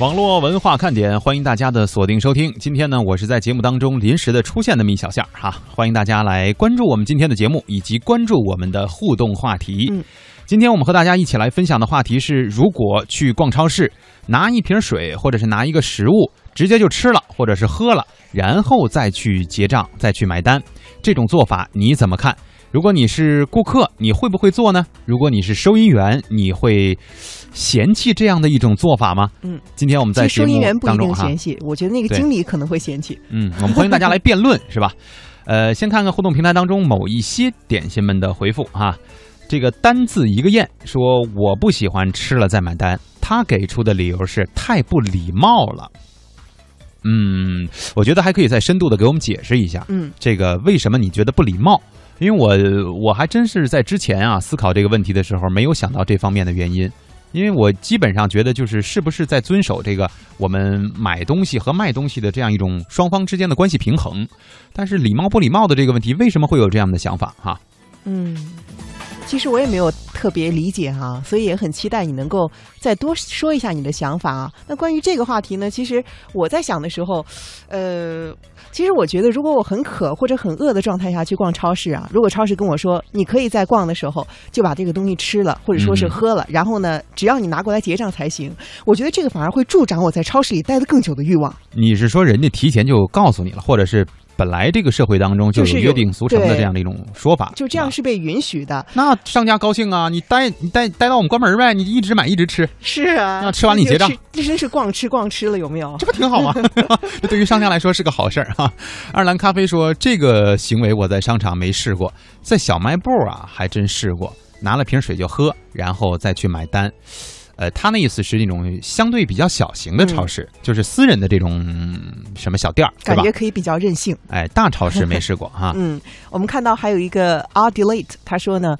网络文化看点，欢迎大家的锁定收听。今天呢，我是在节目当中临时的出现那么一小下哈，欢迎大家来关注我们今天的节目，以及关注我们的互动话题。嗯，今天我们和大家一起来分享的话题是：如果去逛超市，拿一瓶水或者是拿一个食物，直接就吃了或者是喝了，然后再去结账再去买单，这种做法你怎么看？如果你是顾客，你会不会做呢？如果你是收银员，你会嫌弃这样的一种做法吗？嗯，今天我们在收节目银员不一当中哈定嫌，弃，我觉得那个经理可能会嫌弃。嗯，我们欢迎大家来辩论，是吧？呃，先看看互动平台当中某一些点心们的回复哈。这个单字一个燕说我不喜欢吃了再买单，他给出的理由是太不礼貌了。嗯，我觉得还可以再深度的给我们解释一下，嗯，这个为什么你觉得不礼貌？因为我我还真是在之前啊思考这个问题的时候，没有想到这方面的原因。因为我基本上觉得，就是是不是在遵守这个我们买东西和卖东西的这样一种双方之间的关系平衡。但是礼貌不礼貌的这个问题，为什么会有这样的想法？哈，嗯，其实我也没有特别理解哈，所以也很期待你能够再多说一下你的想法啊。那关于这个话题呢，其实我在想的时候，呃，其实我觉得如果我很渴或者很饿的状态下去逛超市啊，如果超市跟我说你可以在逛的时候就把这个东西吃了，或者说是嗯喝了，然后呢，只要你拿过来结账才行，我觉得这个反而会助长我在超市里待的更久的欲望。你是说人家提前就告诉你了，或者是本来这个社会当中就就是有有约定俗成的这样的一种说法？就这样是被允许的，那商家高兴啊！你待你待待到我们关门呗，你一直买一直吃，是啊，那吃完你结账这这真是逛吃逛吃了，有没有？这不挺好吗？这对于商家来说是个好事儿哈。二兰咖啡说，这个行为我在商场没试过，在小卖部啊还真试过，拿了瓶水就喝，然后再去买单。呃，他那意思是那种相对比较小型的超市，就是私人的这种嗯什么小店儿，感觉？可以比较任性。哎，大超市没试过哈。嗯，我们看到还有一个 R Delete，他说呢，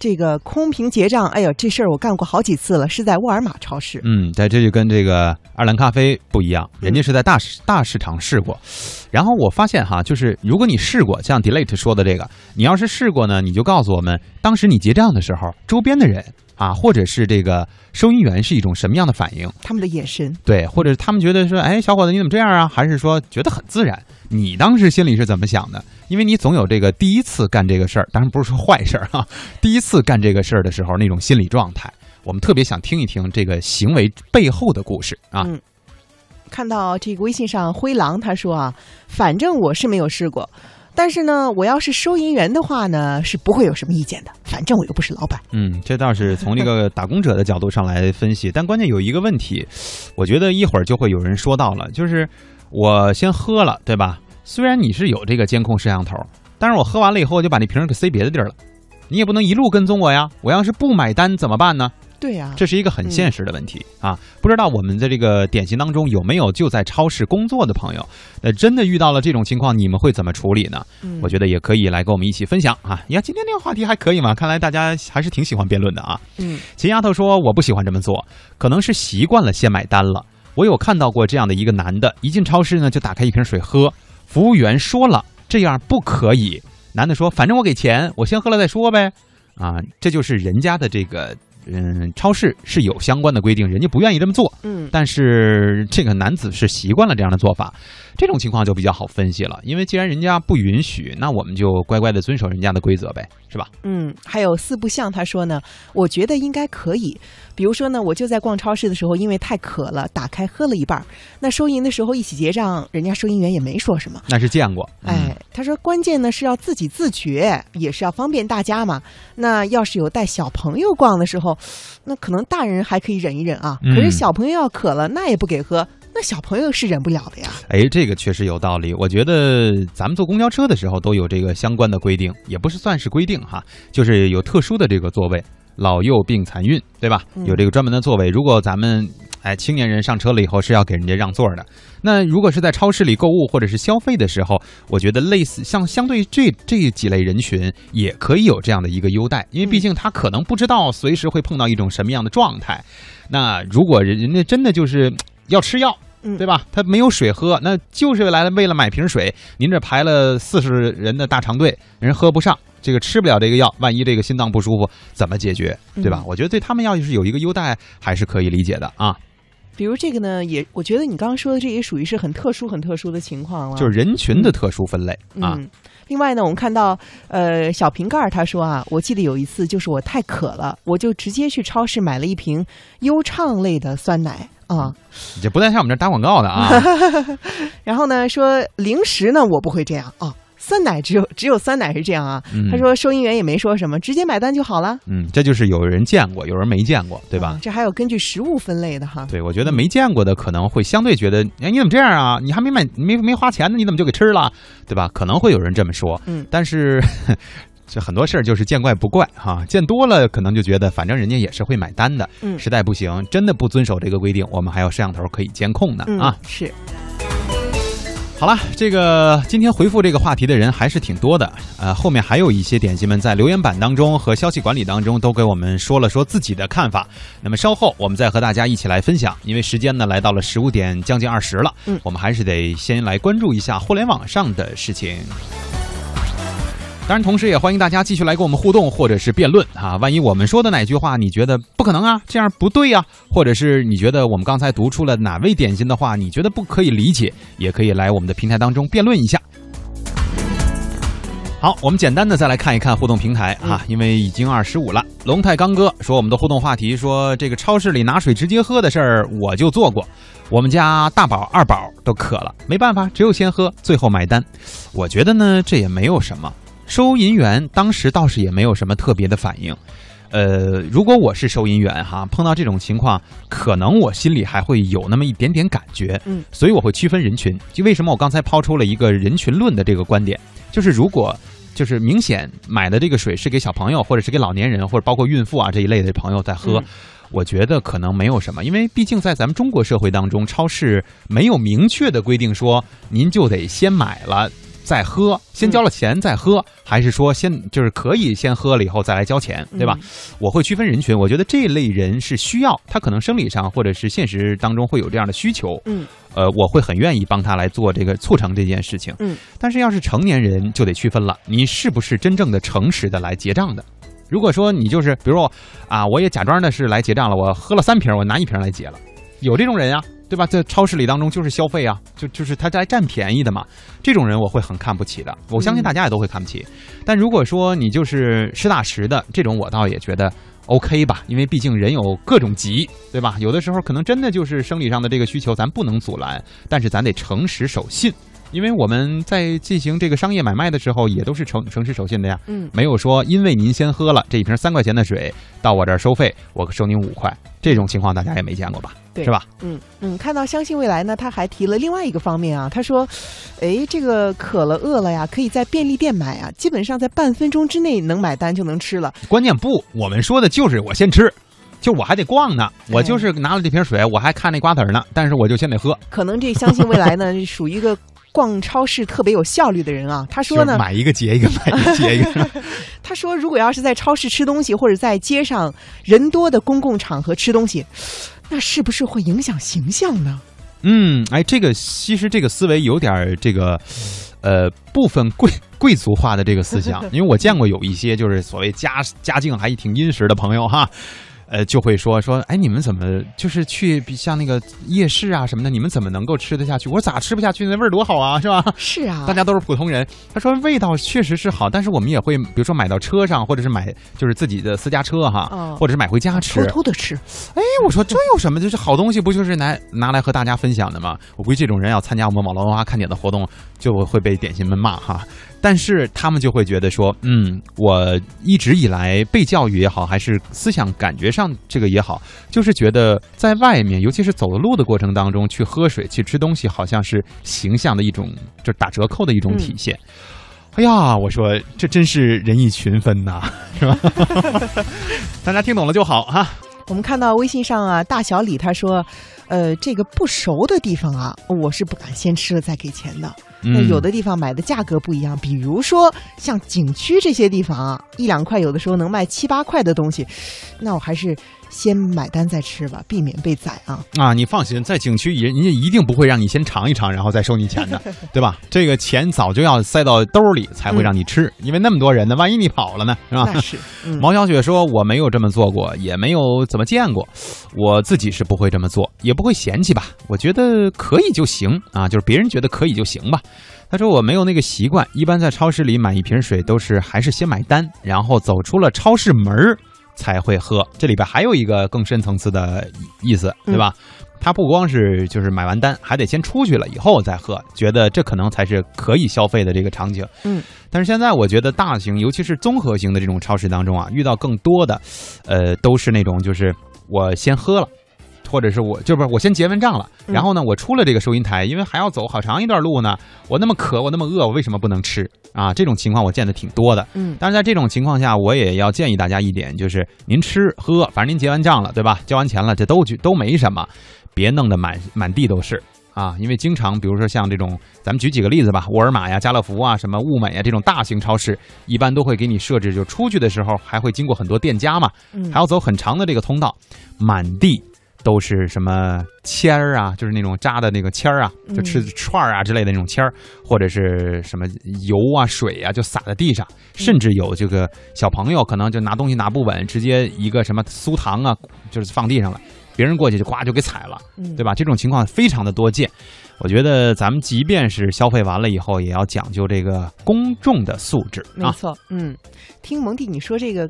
这个空瓶结账，哎呦，这事儿我干过好几次了，是在沃尔玛超市。嗯，在这就跟这个二兰咖啡不一样，人家是在大市大市场试过。然后我发现哈，就是如果你试过，像 Delete 说的这个，你要是试过呢，你就告诉我们，当时你结账的时候，周边的人啊，或者是这个收银员是一种什么样的反应？他们的眼神，对，或者是他们觉得说，哎，小伙子你怎么这样啊？还是说觉得很自然？你当时心里是怎么想的？因为你总有这个第一次干这个事儿，当然不是说坏事儿哈，第一次干这个事儿的时候那种心理状态，我们特别想听一听这个行为背后的故事啊。嗯看到这个微信上灰狼他说啊，反正我是没有试过，但是呢，我要是收银员的话呢，是不会有什么意见的，反正我又不是老板。嗯，这倒是从这个打工者的角度上来分析，但关键有一个问题，我觉得一会儿就会有人说到了，就是我先喝了，对吧？虽然你是有这个监控摄像头，但是我喝完了以后，我就把那瓶儿给塞别的地儿了，你也不能一路跟踪我呀。我要是不买单怎么办呢？对呀、这是一个很现实的问题、啊！不知道我们的这个典型当中有没有就在超市工作的朋友？呃，真的遇到了这种情况，你们会怎么处理呢？嗯我觉得也可以来跟我们一起分享啊！呀，今天这个话题还可以嘛？看来大家还是挺喜欢辩论的啊。嗯秦丫头说：“我不喜欢这么做，可能是习惯了先买单了。我有看到过这样的一个男的，一进超市呢就打开一瓶水喝，服务员说了这样不可以。男的说：反正我给钱，我先喝了再说呗。啊，这就是人家的这个嗯，超市是有相关的规定，人家不愿意这么做。嗯但是这个男子是习惯了这样的做法，这种情况就比较好分析了。因为既然人家不允许，那我们就乖乖的遵守人家的规则呗，是吧？嗯，还有四不像他说呢，我觉得应该可以。比如说呢，我就在逛超市的时候，因为太渴了，打开喝了一半儿。那收银的时候一起结账，人家收银员也没说什么。那是见过。嗯哎，他说关键呢是要自己自觉，也是要方便大家嘛。那要是有带小朋友逛的时候，那可能大人还可以忍一忍啊。嗯可是小朋友要渴了，那也不给喝，那小朋友是忍不了的呀。哎，这个确实有道理。我觉得咱们坐公交车的时候都有这个相关的规定，也不是算是规定哈，就是有特殊的这个座位，老幼病残孕，对吧？嗯有这个专门的座位。如果咱们哎青年人上车了以后是要给人家让座的，那如果是在超市里购物或者是消费的时候，我觉得类似像相对这这几类人群也可以有这样的一个优待，因为毕竟他可能不知道随时会碰到一种什么样的状态。那如果人人家真的就是要吃药。嗯，对吧？他没有水喝，那就是来了为了买瓶水。您这排了四十人的大长队，人喝不上，这个吃不了这个药，万一这个心脏不舒服怎么解决？对吧？嗯我觉得对他们要是有一个优待，还是可以理解的啊。比如这个呢，也我觉得你刚刚说的这也属于是很特殊、很特殊的情况了。就是人群的特殊分类啊。嗯，另外呢，我们看到，呃，小瓶盖他说啊，我记得有一次就是我太渴了，我就直接去超市买了一瓶优畅类的酸奶啊。这不但像我们这打广告的啊，然后呢，说零食呢，我不会这样啊。酸奶只有只有酸奶是这样啊。嗯他说收银员也没说什么，直接买单就好了，嗯，这就是有人见过，有人没见过，对吧？啊这还有根据食物分类的哈。对，我觉得没见过的可能会相对觉得，哎，你怎么这样啊？你还没买，没没花钱呢，你怎么就给吃了，对吧？可能会有人这么说，嗯但是这很多事儿就是见怪不怪哈，见多了可能就觉得反正人家也是会买单的，嗯实在不行，真的不遵守这个规定，我们还有摄像头可以监控呢嗯啊。是好了，这个今天回复这个话题的人还是挺多的，呃，后面还有一些点心们在留言板当中和消息管理当中都给我们说了说自己的看法。那么稍后我们再和大家一起来分享，因为时间呢来到了十五点将近二十了，嗯我们还是得先来关注一下互联网上的事情。当然，同时也欢迎大家继续来跟我们互动，或者是辩论啊。万一我们说的哪句话你觉得不可能啊，这样不对呀、或者是你觉得我们刚才读出了哪位点心的话，你觉得不可以理解，也可以来我们的平台当中辩论一下。好，我们简单的再来看一看互动平台啊，因为已经二十五了。龙泰刚哥说，我们的互动话题说这个超市里拿水直接喝的事儿，我就做过。我们家大宝、二宝都渴了，没办法，只有先喝，最后买单。我觉得呢，这也没有什么。收银员当时倒是也没有什么特别的反应。呃，如果我是收银员哈，碰到这种情况，可能我心里还会有那么一点点感觉。嗯，所以我会区分人群。就为什么我刚才抛出了一个人群论的这个观点，就是如果就是明显买的这个水是给小朋友，或者是给老年人，或者包括孕妇啊这一类的朋友在喝。嗯我觉得可能没有什么，因为毕竟在咱们中国社会当中，超市没有明确的规定说您就得先买了再喝，先交了钱再喝，还是说先就是可以先喝了以后再来交钱，对吧？嗯我会区分人群，我觉得这类人是需要，他可能生理上或者是现实当中会有这样的需求，嗯呃，我会很愿意帮他来做这个促成这件事情。嗯，但是要是成年人就得区分了，你是不是真正的诚实的来结账的？如果说你就是，比如说啊，我也假装的是来结账了，我喝了三瓶，我拿一瓶来结了，有这种人呀、对吧？在超市里当中就是消费啊，就就是他在占便宜的嘛，这种人我会很看不起的，我相信大家也都会看不起。但如果说你就是实打实的这种，我倒也觉得 OK 吧，因为毕竟人有各种急，对吧？有的时候可能真的就是生理上的这个需求，咱不能阻拦，但是咱得诚实守信。因为我们在进行这个商业买卖的时候，也都是诚诚实守信的呀，嗯没有说因为您先喝了这一瓶三块钱的水，到我这儿收费，我收您五块，这种情况大家也没见过吧？对是吧？嗯嗯，看到相信未来呢，他还提了另外一个方面啊，他说，哎，这个渴了饿了呀，可以在便利店买啊，基本上在半分钟之内能买单就能吃了。关键不，我们说的就是我先吃，就我还得逛呢，哎我就是拿了这瓶水，我还看那瓜子儿呢，但是我就先得喝。可能这相信未来呢，属于一个逛超市特别有效率的人啊。他说呢，买一个结一个，买一个结一个。他说如果要是在超市吃东西，或者在街上人多的公共场合吃东西，那是不是会影响形象呢？嗯，哎，这个其实这个思维有点这个，呃，部分贵贵族化的这个思想，因为我见过有一些就是所谓家家境还挺殷实的朋友哈。呃，就会说说，哎，你们怎么就是去比像那个夜市啊什么的，你们怎么能够吃得下去？我说咋吃不下去？那味儿多好啊，是吧？是啊，大家都是普通人。他说味道确实是好，但是我们也会，比如说买到车上，或者是买就是自己的私家车哈，哦或者是买回家吃。偷偷的吃，哎，我说这有什么？就是好东西不就是拿 拿来和大家分享的吗？我估计这种人要参加我们网络文化看点的活动，就会被点心们骂哈。但是他们就会觉得说，嗯，我一直以来被教育也好，还是思想感觉上这个也好，就是觉得在外面，尤其是走路的过程当中去喝水、去吃东西，好像是形象的一种，就是打折扣的一种体现。哎呀，我说这真是人以群分呐，是吧？大家听懂了就好哈。我们看到微信上啊，大小李他说，呃，这个不熟的地方啊，我是不敢先吃了再给钱的。那嗯有的地方买的价格不一样，比如说像景区这些地方啊，一两块有的时候能卖七八块的东西，那我还是先买单再吃吧，避免被宰啊。啊，你放心，在景区人人家一定不会让你先尝一尝，然后再收你钱的，对吧？这个钱早就要塞到兜里才会让你吃，因为那么多人呢，万一你跑了呢，是吧？那是，嗯，毛小雪说：“我没有这么做过，也没有怎么见过，我自己是不会这么做，也不会嫌弃吧？我觉得可以就行啊，就是别人觉得可以就行吧。他说我没有那个习惯，一般在超市里买一瓶水都是还是先买单，然后走出了超市门儿才会喝。这里边还有一个更深层次的意思，对吧？他不光是就是买完单，还得先出去了以后再喝，觉得这可能才是可以消费的这个场景。嗯，但是现在我觉得大型，尤其是综合型的这种超市当中啊，遇到更多的，呃，都是那种就是我先喝了。或者是我就不是我先结完账了，然后呢，我出了这个收银台，因为还要走好长一段路呢。我那么渴，我那么饿，我为什么不能吃啊？这种情况我见的挺多的。嗯，但是在这种情况下，我也要建议大家一点，就是您吃喝，反正您结完账了，对吧？交完钱了，这都都没什么，别弄得满满地都是啊。因为经常，比如说像这种，咱们举几个例子吧，沃尔玛呀、家乐福啊、什么物美呀这种大型超市，一般都会给你设置，就出去的时候还会经过很多店家嘛，还要走很长的这个通道，满地。都是什么签儿啊？就是那种扎的那个签儿啊，就吃串儿啊之类的那种签儿，或者是什么油啊、水啊，就撒在地上。甚至有这个小朋友可能就拿东西拿不稳，直接一个什么酥糖啊，就是放地上了，别人过去就呱就给踩了，对吧？这种情况非常的多见。我觉得咱们即便是消费完了以后，也要讲究这个公众的素质。没错，嗯，听蒙蒂你说这个，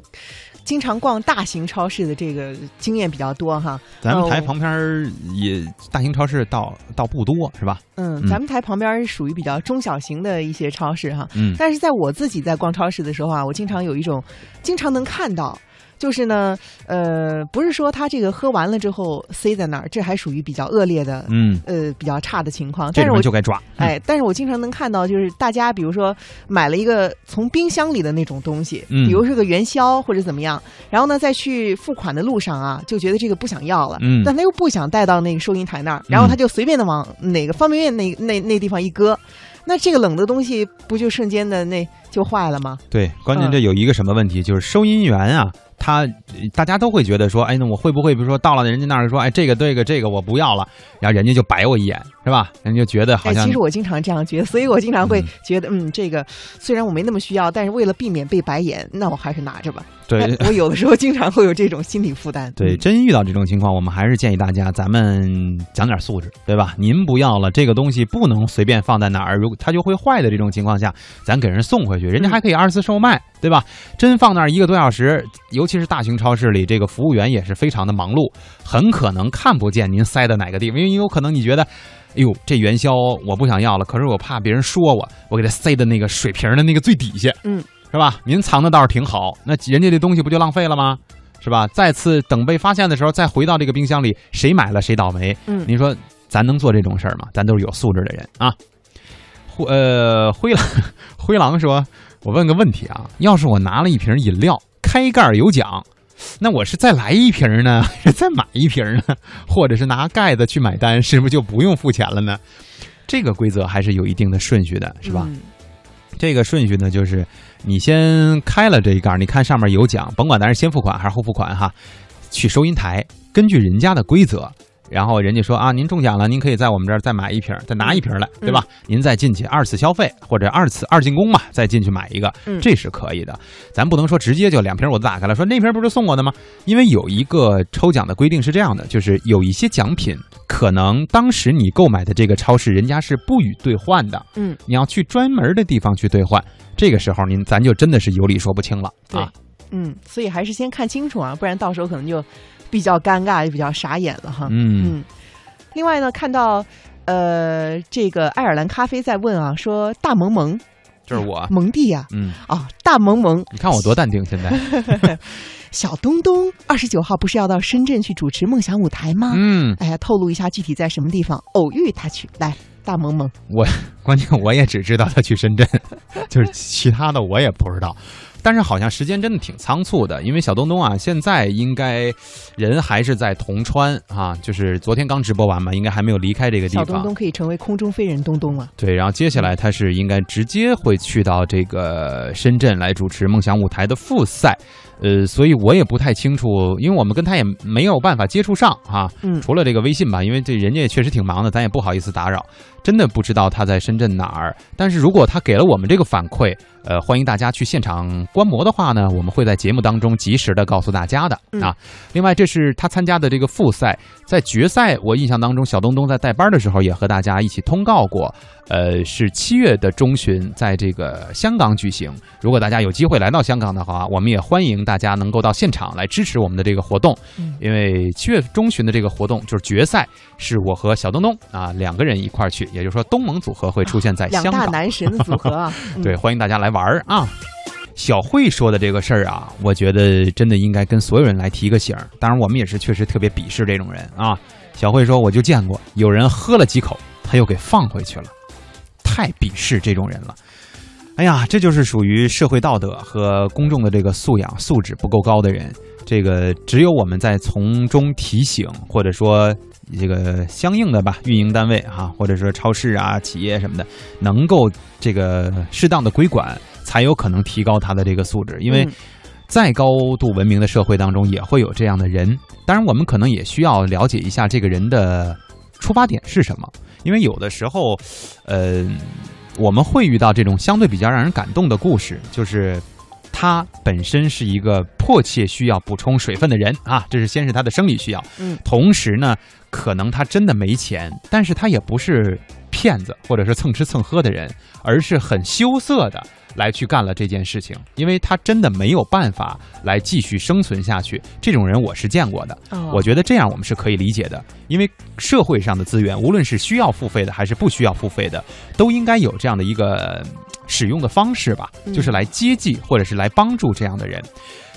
经常逛大型超市的这个经验比较多哈。咱们台旁边也大型超市倒倒不多是吧？嗯，咱们台旁边属于比较中小型的一些超市哈。嗯，但是在我自己在逛超市的时候啊，我经常有一种，经常能看到。就是呢，呃，不是说他这个喝完了之后塞在那儿，这还属于比较恶劣的，嗯，呃，比较差的情况。但是我就该抓。哎，但是我经常能看到，就是大家比如说买了一个从冰箱里的那种东西，嗯。比如是个元宵或者怎么样，然后呢，再去付款的路上啊，就觉得这个不想要了，嗯，但他又不想带到那个收银台那儿，然后他就随便的往哪个方便面那那那地方一搁，那这个冷的东西不就瞬间的那就坏了吗？对，关键这有一个什么问题，就是收银员啊。他大家都会觉得说，哎，那我会不会比如说到了人家那儿说，哎，这个这个这个我不要了，然后人家就白我一眼，是吧？人家就觉得好像。其实我经常这样觉得，所以我经常会觉得，嗯，这个虽然我没那么需要，但是为了避免被白眼，那我还是拿着吧。对，我有的时候经常会有这种心理负担。对，真遇到这种情况，我们还是建议大家，咱们讲点素质，对吧？您不要了，这个东西不能随便放在哪儿，如果它就会坏的这种情况下，咱给人送回去，人家还可以二次售卖，对吧？真放那儿一个多小时，尤其是大型超市里，这个服务员也是非常的忙碌，很可能看不见您塞的哪个地方，因为有可能你觉得，哎呦，这元宵我不想要了，可是我怕别人说我，我给它塞的那个水瓶的那个最底下，嗯。是吧？您藏的倒是挺好，那人家这东西不就浪费了吗？是吧？再次等被发现的时候，再回到这个冰箱里，谁买了谁倒霉。嗯，您说咱能做这种事儿吗？咱都是有素质的人啊。灰呃灰狼 灰狼说：“我问个问题啊，要是我拿了一瓶饮料，开盖有奖，那我是再来一瓶呢，还是再买一瓶呢？或者是拿盖子去买单，是不是就不用付钱了呢？这个规则还是有一定的顺序的，是吧？这个顺序呢，就是。”你先开了这一盖，你看上面有奖，甭管咱是先付款还是后付款哈，去收银台，根据人家的规则，然后人家说啊，您中奖了，您可以在我们这儿再买一瓶，再拿一瓶来，对吧？您再进去二次消费或者二次二进宫嘛，再进去买一个，这是可以的。咱不能说直接就两瓶我都打开了，说那瓶不是送我的吗？因为有一个抽奖的规定是这样的，就是有一些奖品可能当时你购买的这个超市人家是不予兑换的，嗯，你要去专门的地方去兑换。这个时候您咱就真的是有理说不清了啊！嗯，所以还是先看清楚啊，不然到时候可能就比较尴尬，也比较傻眼了哈。嗯。另外呢，看到呃，这个爱尔兰咖啡在问啊，说大萌萌，就是我萌弟呀，嗯啊，大萌萌，你看我多淡定现在。小东东二十九号不是要到深圳去主持梦想舞台吗？嗯，哎呀，透露一下具体在什么地方偶遇他去来。大萌萌，我关键我也只知道他去深圳，就是其他的我也不知道。但是好像时间真的挺仓促的，因为小东东啊，现在应该人还是在铜川啊，就是昨天刚直播完嘛，应该还没有离开这个地方。小东东可以成为空中飞人东东了。对，然后接下来他是应该直接会去到这个深圳来主持梦想舞台的复赛。呃，所以我也不太清楚，因为我们跟他也没有办法接触上哈。嗯，除了这个微信吧，因为这人家也确实挺忙的，咱也不好意思打扰。真的不知道他在深圳哪儿，但是如果他给了我们这个反馈，呃，欢迎大家去现场观摩的话呢，我们会在节目当中及时的告诉大家的嗯啊。另外，这是他参加的这个复赛，在决赛，我印象当中，小东东在带班的时候也和大家一起通告过，呃，是七月的中旬在这个香港举行。如果大家有机会来到香港的话，我们也欢迎大家能够到现场来支持我们的这个活动。嗯因为七月中旬的这个活动就是决赛，是我和小东东啊两个人一块儿去，也就是说东盟组合会出现在香港。两大男神的组合啊，嗯对，欢迎大家来玩儿啊！小慧说的这个事儿啊，我觉得真的应该跟所有人来提个醒。当然，我们也是确实特别鄙视这种人啊。小慧说，我就见过有人喝了几口，他又给放回去了，太鄙视这种人了。哎呀，这就是属于社会道德和公众的这个素养素质不够高的人。这个只有我们在从中提醒，或者说这个相应的吧，运营单位啊，或者说超市啊、企业什么的，能够这个适当的规管，才有可能提高他的这个素质。因为嗯在高度文明的社会当中，也会有这样的人。当然，我们可能也需要了解一下这个人的出发点是什么，因为有的时候，呃，我们会遇到这种相对比较让人感动的故事，就是。他本身是一个迫切需要补充水分的人啊，这是先是他的生理需要，嗯同时呢，可能他真的没钱，但是他也不是骗子或者是蹭吃蹭喝的人，而是很羞涩的来去干了这件事情，因为他真的没有办法来继续生存下去。这种人我是见过的，哦我觉得这样我们是可以理解的，因为社会上的资源，无论是需要付费的还是不需要付费的，都应该有这样的一个嗯使用的方式吧，嗯就是来接济或者是来帮助这样的人。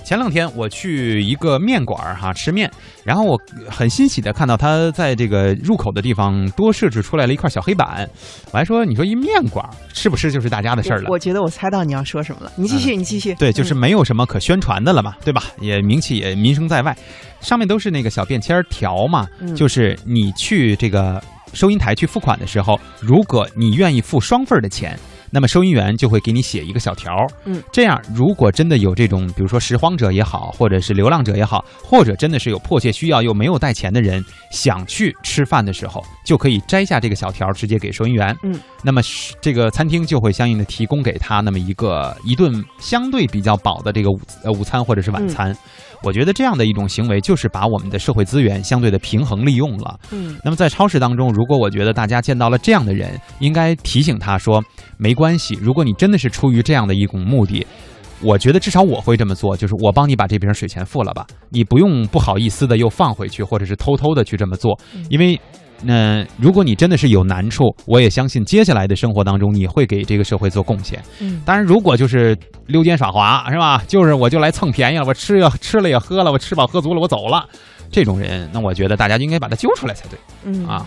前两天我去一个面馆儿哈吃面，然后我很欣喜的看到他在这个入口的地方多设置出来了一块小黑板，我还说你说一面馆儿是不是就是大家的事儿了我？我觉得我猜到你要说什么了，你继续，你继续。对，就是嗯没有什么可宣传的了嘛，对吧？也名气也名声在外，上面都是那个小便签条嘛，嗯就是你去这个收银台去付款的时候，如果你愿意付双份的钱。那么收银员就会给你写一个小条儿，嗯，这样如果真的有这种，比如说拾荒者也好，或者是流浪者也好，或者真的是有迫切需要又没有带钱的人想去吃饭的时候，就可以摘下这个小条儿，直接给收银员，嗯，那么这个餐厅就会相应的提供给他那么一个一顿相对比较饱的这个午呃午餐或者是晚餐。我觉得这样的一种行为，就是把我们的社会资源相对的平衡利用了。嗯那么在超市当中，如果我觉得大家见到了这样的人，应该提醒他说，没关系，如果你真的是出于这样的一种目的。我觉得至少我会这么做，就是我帮你把这瓶水钱付了吧，你不用不好意思的又放回去，或者是偷偷的去这么做，因为那、如果你真的是有难处，我也相信接下来的生活当中你会给这个社会做贡献。嗯当然，如果就是溜肩耍滑是吧？就是我就来蹭便宜了，我吃了吃了也喝了，我吃饱喝足了，我走了。这种人，那我觉得大家应该把他揪出来才对嗯啊。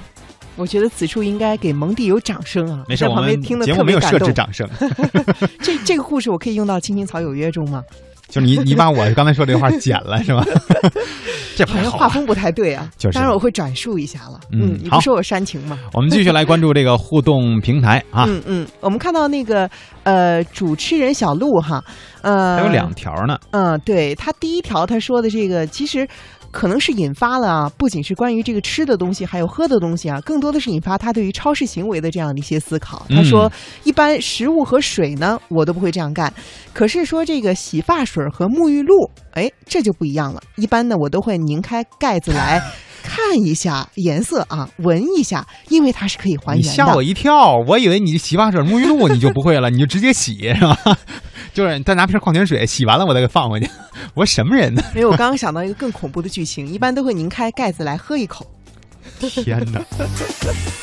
我觉得此处应该给蒙蒂有掌声啊！没事，旁边听得节目没有。设置掌声，这这个故事我可以用到《青青草有约》中吗？就是你你把我刚才说这话剪了是吧？这好。像画风不太对啊。就是当然我会转述一下了。嗯好你不说我煽情吗？我们继续来关注这个互动平台啊，嗯嗯，我们看到那个呃主持人小鹿哈，呃，还有两条呢。嗯，对他第一条他说的这个，其实可能是引发了啊，不仅是关于这个吃的东西，还有喝的东西啊，更多的是引发他对于超市行为的这样的一些思考。他说，一般食物和水呢，我都不会这样干，可是说这个洗发水和沐浴露，哎，这就不一样了。一般呢，我都会拧开盖子来。看一下颜色啊，闻一下，因为它是可以还原的。你吓我一跳，我以为你洗发水、沐浴露你就不会了，你就直接洗是吧？就是再拿瓶矿泉水洗完了，我再给放回去。我什么人呢？没有，我刚刚想到一个更恐怖的剧情，一般都会拧开盖子来喝一口。天哪！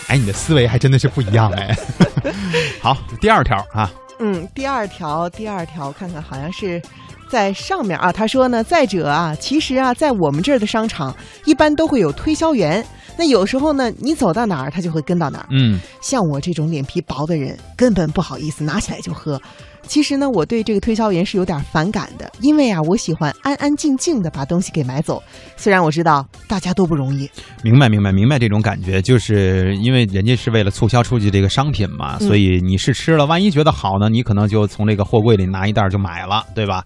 哎，你的思维还真的是不一样哎。好，第二条啊，嗯，第二条，第二条，看看好像是在上面啊。他说呢，再者啊，其实啊，在我们这儿的商场一般都会有推销员，那有时候呢，你走到哪儿，他就会跟到哪儿。嗯，像我这种脸皮薄的人，根本不好意思拿起来就喝。其实呢，我对这个推销员是有点反感的，因为啊，我喜欢安安静静的把东西给买走。虽然我知道大家都不容易，明白明白明白这种感觉，就是因为人家是为了促销出去这个商品嘛，嗯所以你试吃了，万一觉得好呢，你可能就从这个货柜里拿一袋就买了，对吧？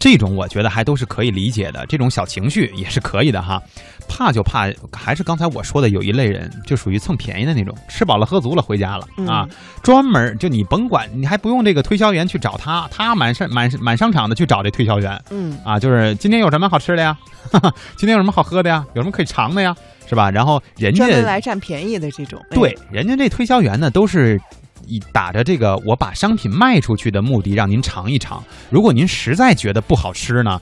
这种我觉得还都是可以理解的，这种小情绪也是可以的哈。怕就怕，还是刚才我说的，有一类人就属于蹭便宜的那种，吃饱了喝足了回家了、嗯啊，专门就你甭管，你还不用这个推销员去找他，他满商满满商场的去找这推销员嗯啊，就是今天有什么好吃的呀？今天有什么好喝的呀？有什么可以尝的呀？是吧？然后人家专门来占便宜的这种，哎对，人家这推销员呢，都是以打着这个我把商品卖出去的目的，让您尝一尝。如果您实在觉得不好吃呢，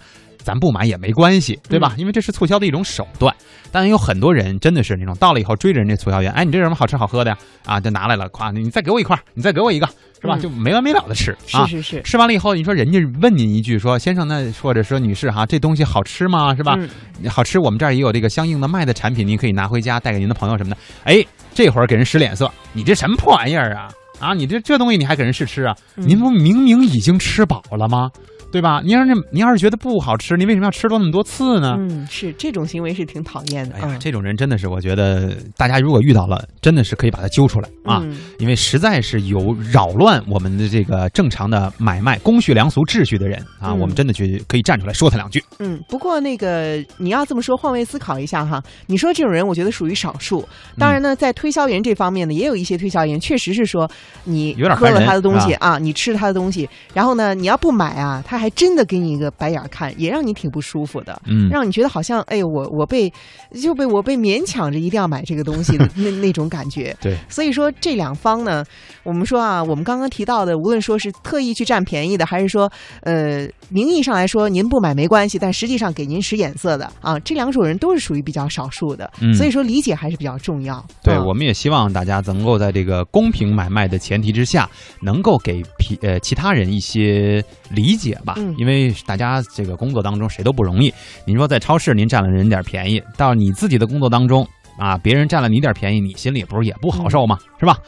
咱不买也没关系，对吧？因为这是促销的一种手段。但有很多人真的是那种到了以后追着人家促销员，哎，你这有什么好吃好喝的呀？啊，就拿来了，夸你再给我一块儿，你再给我一个，是吧？嗯就没完没了的吃啊。是是是，吃完了以后，你说人家问您一句说：“先生，那或者说女士哈，这东西好吃吗？是吧？嗯好吃，我们这儿也有这个相应的卖的产品，您可以拿回家带给您的朋友什么的。哎，这会儿给人使脸色，你这什么破玩意儿啊？啊，你这这东西你还给人试吃啊？嗯您不明明已经吃饱了吗？对吧？您要是您要是觉得不好吃，您为什么要吃多那么多次呢？嗯，是这种行为是挺讨厌的哎呀，嗯这种人真的是，我觉得大家如果遇到了，真的是可以把他揪出来啊，嗯因为实在是有扰乱我们的这个正常的买卖公序良俗秩序的人啊，嗯我们真的去可以站出来说他两句。嗯，不过那个你要这么说，换位思考一下哈，你说这种人，我觉得属于少数。当然呢，在推销员这方面呢，也有一些推销员确实是说，你喝了他的东西啊你吃了他的东西，然后呢，你要不买啊，他还真的给你一个白眼儿看，也让你挺不舒服的。嗯，让你觉得好像，哎，我我被就被我被勉强着一定要买这个东西的 那那种感觉。对，所以说这两方呢，我们说啊，我们刚刚提到的，无论说是特意去占便宜的，还是说呃名义上来说您不买没关系，但实际上给您使眼色的啊，这两种人都是属于比较少数的。嗯所以说理解还是比较重要。对，啊我们也希望大家能够在这个公平买卖的前提之下，能够给其呃其他人一些理解吧。嗯因为大家这个工作当中谁都不容易。您说在超市您占了人点便宜，到你自己的工作当中啊，别人占了你点便宜，你心里不是也不好受吗？是吧？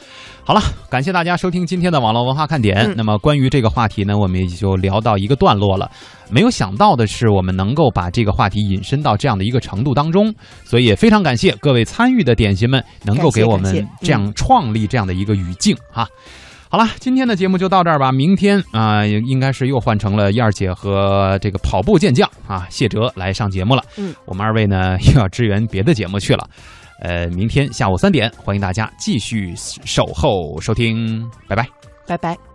好了，感谢大家收听今天的网络文化看点。嗯那么关于这个话题呢，我们也就聊到一个段落了。没有想到的是，我们能够把这个话题引申到这样的一个程度当中，所以也非常感谢各位参与的点心们，能够给我们这样创立这样的一个语境哈。好了，今天的节目就到这儿吧。明天啊、应该是又换成了燕儿姐和这个跑步健将啊谢哲来上节目了。嗯，我们二位呢又要支援别的节目去了。呃，明天下午三点，欢迎大家继续守候收听，拜拜。拜拜。